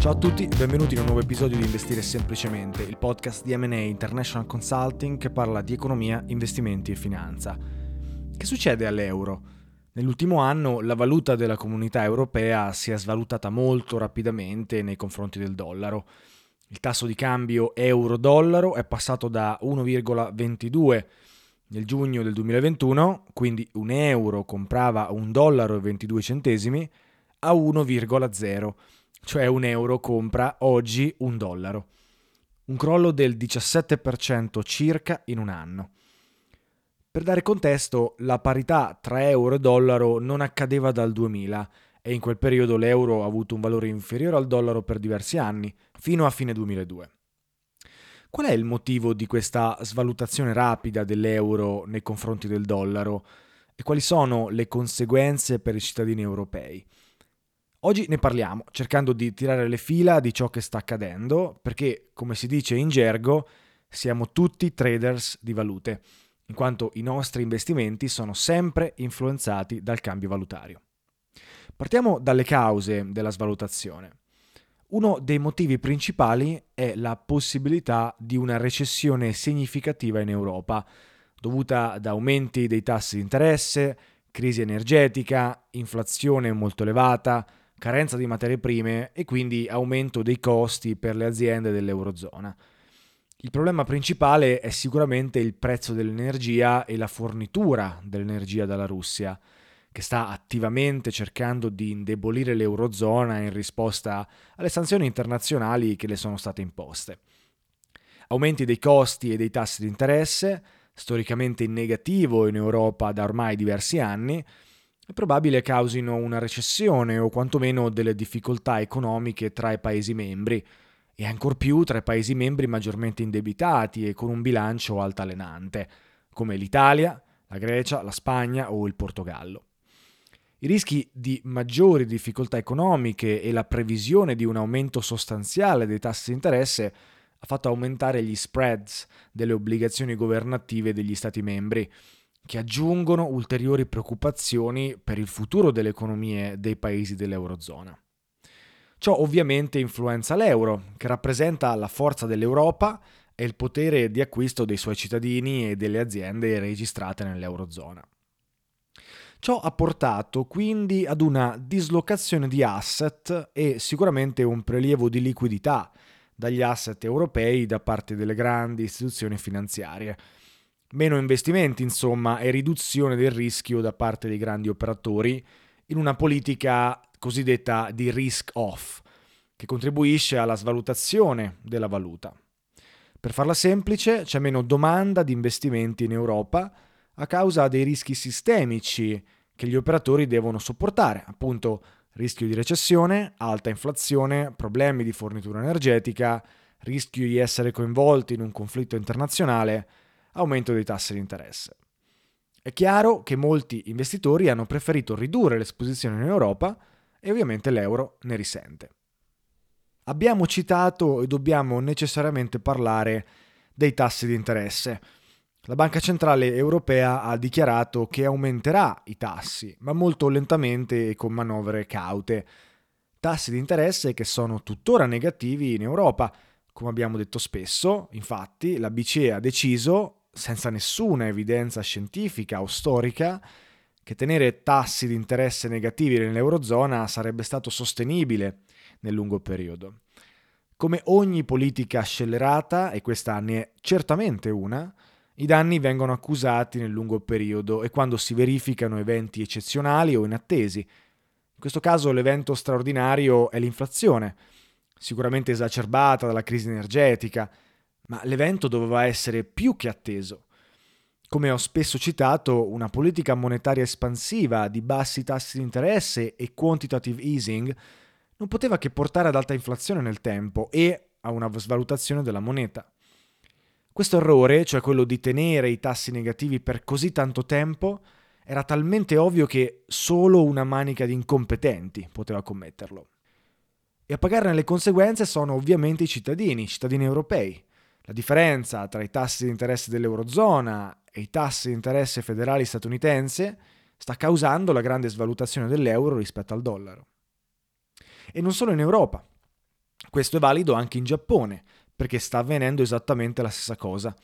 Ciao a tutti, benvenuti in un nuovo episodio di Investire Semplicemente, il podcast di M&A International Consulting che parla di economia, investimenti e finanza. Che succede all'euro? Nell'ultimo anno la valuta della comunità europea si è svalutata molto rapidamente nei confronti del dollaro. Il tasso di cambio euro-dollaro è passato da 1,22 nel giugno del 2021, quindi un euro comprava un dollaro 22 centesimi, a 1,0 cioè un euro compra oggi un dollaro. Un crollo del 17% circa in un anno. Per dare contesto, la parità tra euro e dollaro non accadeva dal 2000 e in quel periodo l'euro ha avuto un valore inferiore al dollaro per diversi anni, fino a fine 2002. Qual è il motivo di questa svalutazione rapida dell'euro nei confronti del dollaro e quali sono le conseguenze per i cittadini europei? Oggi ne parliamo, cercando di tirare le fila di ciò che sta accadendo, perché, come si dice in gergo, siamo tutti traders di valute, in quanto i nostri investimenti sono sempre influenzati dal cambio valutario. Partiamo dalle cause della svalutazione. Uno dei motivi principali è la possibilità di una recessione significativa in Europa, dovuta ad aumenti dei tassi di interesse, crisi energetica, inflazione molto elevata, carenza di materie prime e quindi aumento dei costi per le aziende dell'Eurozona. Il problema principale è sicuramente il prezzo dell'energia e la fornitura dell'energia dalla Russia, che sta attivamente cercando di indebolire l'Eurozona in risposta alle sanzioni internazionali che le sono state imposte. Aumenti dei costi e dei tassi di interesse, storicamente in negativo in Europa da ormai diversi anni, è probabile causino una recessione o quantomeno delle difficoltà economiche tra i Paesi membri e ancor più tra i Paesi membri maggiormente indebitati e con un bilancio altalenante, come l'Italia, la Grecia, la Spagna o il Portogallo. I rischi di maggiori difficoltà economiche e la previsione di un aumento sostanziale dei tassi di interesse ha fatto aumentare gli spreads delle obbligazioni governative degli Stati membri, che aggiungono ulteriori preoccupazioni per il futuro delle economie dei paesi dell'Eurozona. Ciò ovviamente influenza l'euro, che rappresenta la forza dell'Europa e il potere di acquisto dei suoi cittadini e delle aziende registrate nell'Eurozona. Ciò ha portato quindi ad una dislocazione di asset e sicuramente un prelievo di liquidità dagli asset europei da parte delle grandi istituzioni finanziarie. Meno investimenti, insomma, e riduzione del rischio da parte dei grandi operatori in una politica cosiddetta di risk off, che contribuisce alla svalutazione della valuta. Per farla semplice, c'è meno domanda di investimenti in Europa a causa dei rischi sistemici che gli operatori devono sopportare, appunto rischio di recessione, alta inflazione, problemi di fornitura energetica, rischio di essere coinvolti in un conflitto internazionale, aumento dei tassi di interesse. È chiaro che molti investitori hanno preferito ridurre l'esposizione in Europa e ovviamente l'euro ne risente. Abbiamo citato e dobbiamo necessariamente parlare dei tassi di interesse. La Banca Centrale Europea ha dichiarato che aumenterà i tassi, ma molto lentamente e con manovre caute. Tassi di interesse che sono tuttora negativi in Europa. Come abbiamo detto spesso, infatti, la BCE ha deciso, senza nessuna evidenza scientifica o storica, che tenere tassi di interesse negativi nell'Eurozona sarebbe stato sostenibile nel lungo periodo. Come ogni politica scellerata, e questa ne è certamente una, i danni vengono accusati nel lungo periodo e quando si verificano eventi eccezionali o inattesi. In questo caso l'evento straordinario è l'inflazione, sicuramente esacerbata dalla crisi energetica, ma l'evento doveva essere più che atteso. Come ho spesso citato, una politica monetaria espansiva di bassi tassi di interesse e quantitative easing non poteva che portare ad alta inflazione nel tempo e a una svalutazione della moneta. Questo errore, cioè quello di tenere i tassi negativi per così tanto tempo, era talmente ovvio che solo una manica di incompetenti poteva commetterlo. E a pagarne le conseguenze sono ovviamente i cittadini, i cittadini europei. La differenza tra i tassi di interesse dell'Eurozona e i tassi di interesse federali statunitensi sta causando la grande svalutazione dell'euro rispetto al dollaro. E non solo in Europa. Questo è valido anche in Giappone, perché sta avvenendo esattamente la stessa cosa.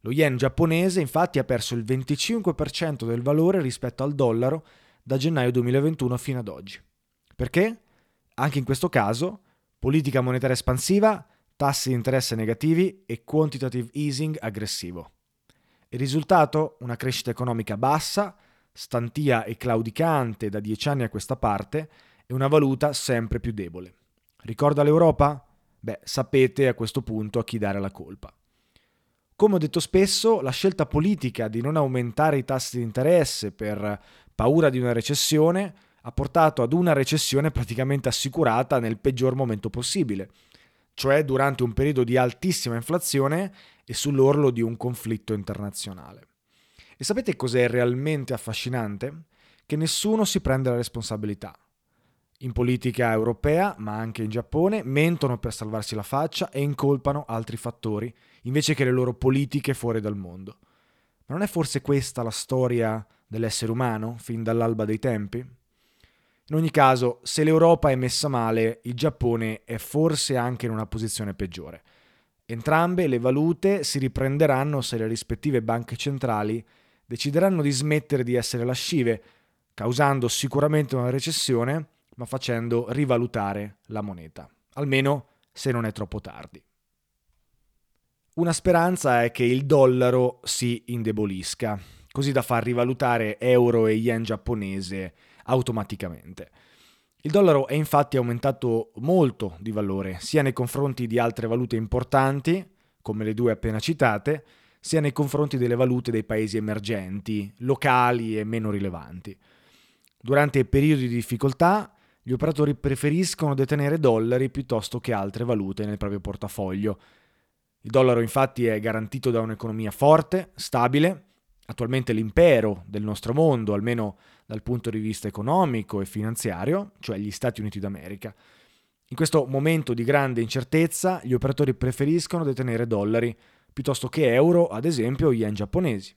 Lo yen giapponese infatti ha perso il 25% del valore rispetto al dollaro da gennaio 2021 fino ad oggi. Perché? Anche in questo caso, politica monetaria espansiva, tassi di interesse negativi e quantitative easing aggressivo. Il risultato? Una crescita economica bassa, stantia e claudicante da dieci anni a questa parte e una valuta sempre più debole. Ricorda l'Europa? Beh, sapete a questo punto a chi dare la colpa. Come ho detto spesso, la scelta politica di non aumentare i tassi di interesse per paura di una recessione ha portato ad una recessione praticamente assicurata nel peggior momento possibile, cioè durante un periodo di altissima inflazione e sull'orlo di un conflitto internazionale. E sapete cos'è realmente affascinante? Che nessuno si prende la responsabilità in politica europea, ma anche in Giappone, mentono per salvarsi la faccia e incolpano altri fattori, invece che le loro politiche fuori dal mondo. Ma non è forse questa la storia dell'essere umano, fin dall'alba dei tempi? In ogni caso, se l'Europa è messa male, il Giappone è forse anche in una posizione peggiore. Entrambe le valute si riprenderanno se le rispettive banche centrali decideranno di smettere di essere lascive, causando sicuramente una recessione ma facendo rivalutare la moneta, almeno se non è troppo tardi. Una speranza è che il dollaro si indebolisca, così da far rivalutare euro e yen giapponese automaticamente. Il dollaro è infatti aumentato molto di valore, sia nei confronti di altre valute importanti, come le due appena citate, sia nei confronti delle valute dei paesi emergenti, locali e meno rilevanti. Durante periodi di difficoltà, gli operatori preferiscono detenere dollari piuttosto che altre valute nel proprio portafoglio. Il dollaro infatti è garantito da un'economia forte, stabile, attualmente l'impero del nostro mondo, almeno dal punto di vista economico e finanziario, cioè gli Stati Uniti d'America. In questo momento di grande incertezza, gli operatori preferiscono detenere dollari piuttosto che euro, ad esempio yen giapponesi.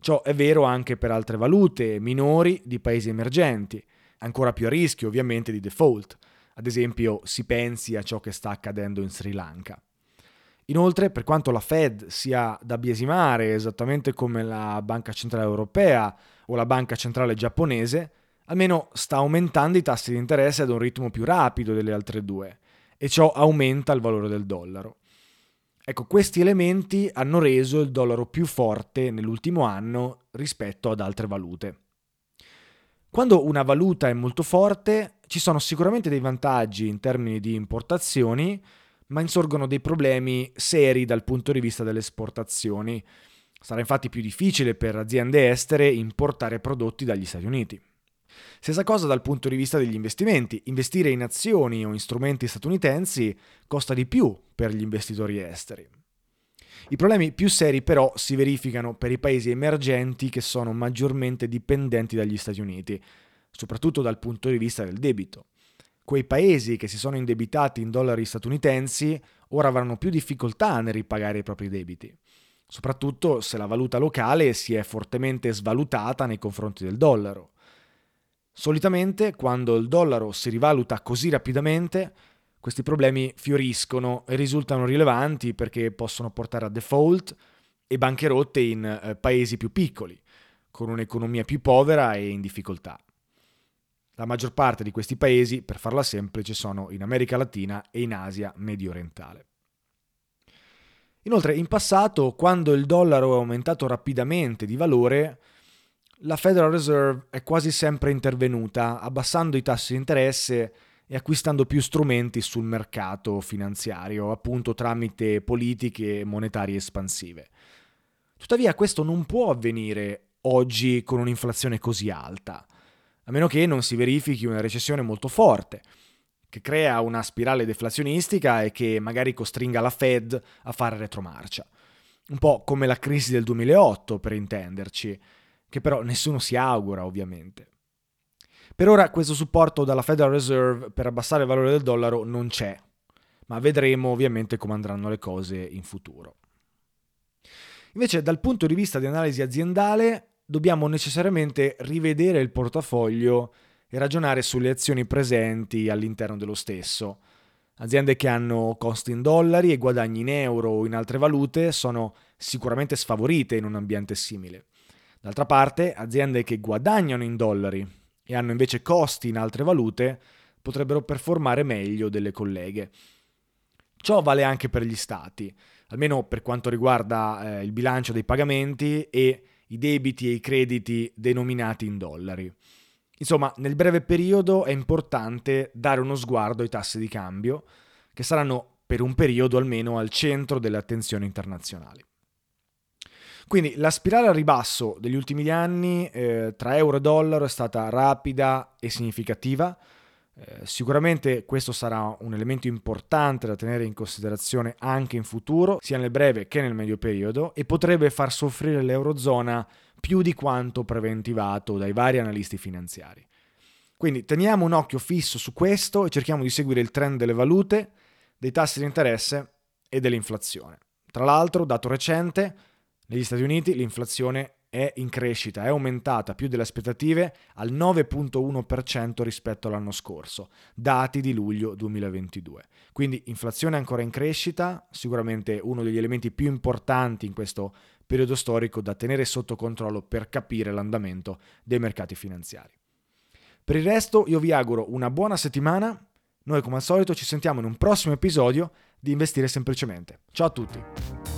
Ciò è vero anche per altre valute minori di paesi emergenti, ancora più a rischio ovviamente di default. Ad esempio si pensi a ciò che sta accadendo in Sri Lanka. Inoltre, per quanto la Fed sia da biesimare esattamente come la Banca Centrale Europea o la Banca Centrale Giapponese, almeno sta aumentando i tassi di interesse ad un ritmo più rapido delle altre due e ciò aumenta il valore del dollaro. Ecco, questi elementi hanno reso il dollaro più forte nell'ultimo anno rispetto ad altre valute. Quando una valuta è molto forte, ci sono sicuramente dei vantaggi in termini di importazioni, ma insorgono dei problemi seri dal punto di vista delle esportazioni. Sarà infatti più difficile per aziende estere importare prodotti dagli Stati Uniti. Stessa cosa dal punto di vista degli investimenti. Investire in azioni o in strumenti statunitensi costa di più per gli investitori esteri. I problemi più seri però si verificano per i paesi emergenti che sono maggiormente dipendenti dagli Stati Uniti, soprattutto dal punto di vista del debito. Quei paesi che si sono indebitati in dollari statunitensi ora avranno più difficoltà nel ripagare i propri debiti, soprattutto se la valuta locale si è fortemente svalutata nei confronti del dollaro. Solitamente, quando il dollaro si rivaluta così rapidamente, questi problemi fioriscono e risultano rilevanti perché possono portare a default e bancherotte in eh, paesi più piccoli, con un'economia più povera e in difficoltà. La maggior parte di questi paesi, per farla semplice, sono in America Latina e in Asia medio orientale. Inoltre, in passato, quando il dollaro è aumentato rapidamente di valore, la Federal Reserve è quasi sempre intervenuta, abbassando i tassi di interesse e acquistando più strumenti sul mercato finanziario, appunto tramite politiche monetarie espansive. Tuttavia questo non può avvenire oggi con un'inflazione così alta, a meno che non si verifichi una recessione molto forte, che crea una spirale deflazionistica e che magari costringa la Fed a fare retromarcia. Un po' come la crisi del 2008, per intenderci, che però nessuno si augura ovviamente. Per ora questo supporto dalla Federal Reserve per abbassare il valore del dollaro non c'è, ma vedremo ovviamente come andranno le cose in futuro. Invece dal punto di vista di analisi aziendale dobbiamo necessariamente rivedere il portafoglio e ragionare sulle azioni presenti all'interno dello stesso. Aziende che hanno costi in dollari e guadagni in euro o in altre valute sono sicuramente sfavorite in un ambiente simile. D'altra parte, aziende che guadagnano in dollari e hanno invece costi in altre valute potrebbero performare meglio delle colleghe. Ciò vale anche per gli stati, almeno per quanto riguarda eh, il bilancio dei pagamenti e i debiti e i crediti denominati in dollari. Insomma, nel breve periodo è importante dare uno sguardo ai tassi di cambio, che saranno per un periodo almeno al centro delle attenzioni internazionali. Quindi la spirale al ribasso degli ultimi anni eh, tra euro e dollaro è stata rapida e significativa. Eh, sicuramente questo sarà un elemento importante da tenere in considerazione anche in futuro, sia nel breve che nel medio periodo, e potrebbe far soffrire l'Eurozona più di quanto preventivato dai vari analisti finanziari. Quindi teniamo un occhio fisso su questo e cerchiamo di seguire il trend delle valute, dei tassi di interesse e dell'inflazione. Tra l'altro, dato recente, negli Stati Uniti l'inflazione è in crescita, è aumentata più delle aspettative al 9.1% rispetto all'anno scorso, dati di luglio 2022. Quindi inflazione ancora in crescita, sicuramente uno degli elementi più importanti in questo periodo storico da tenere sotto controllo per capire l'andamento dei mercati finanziari. Per il resto io vi auguro una buona settimana, noi come al solito ci sentiamo in un prossimo episodio di Investire Semplicemente. Ciao a tutti!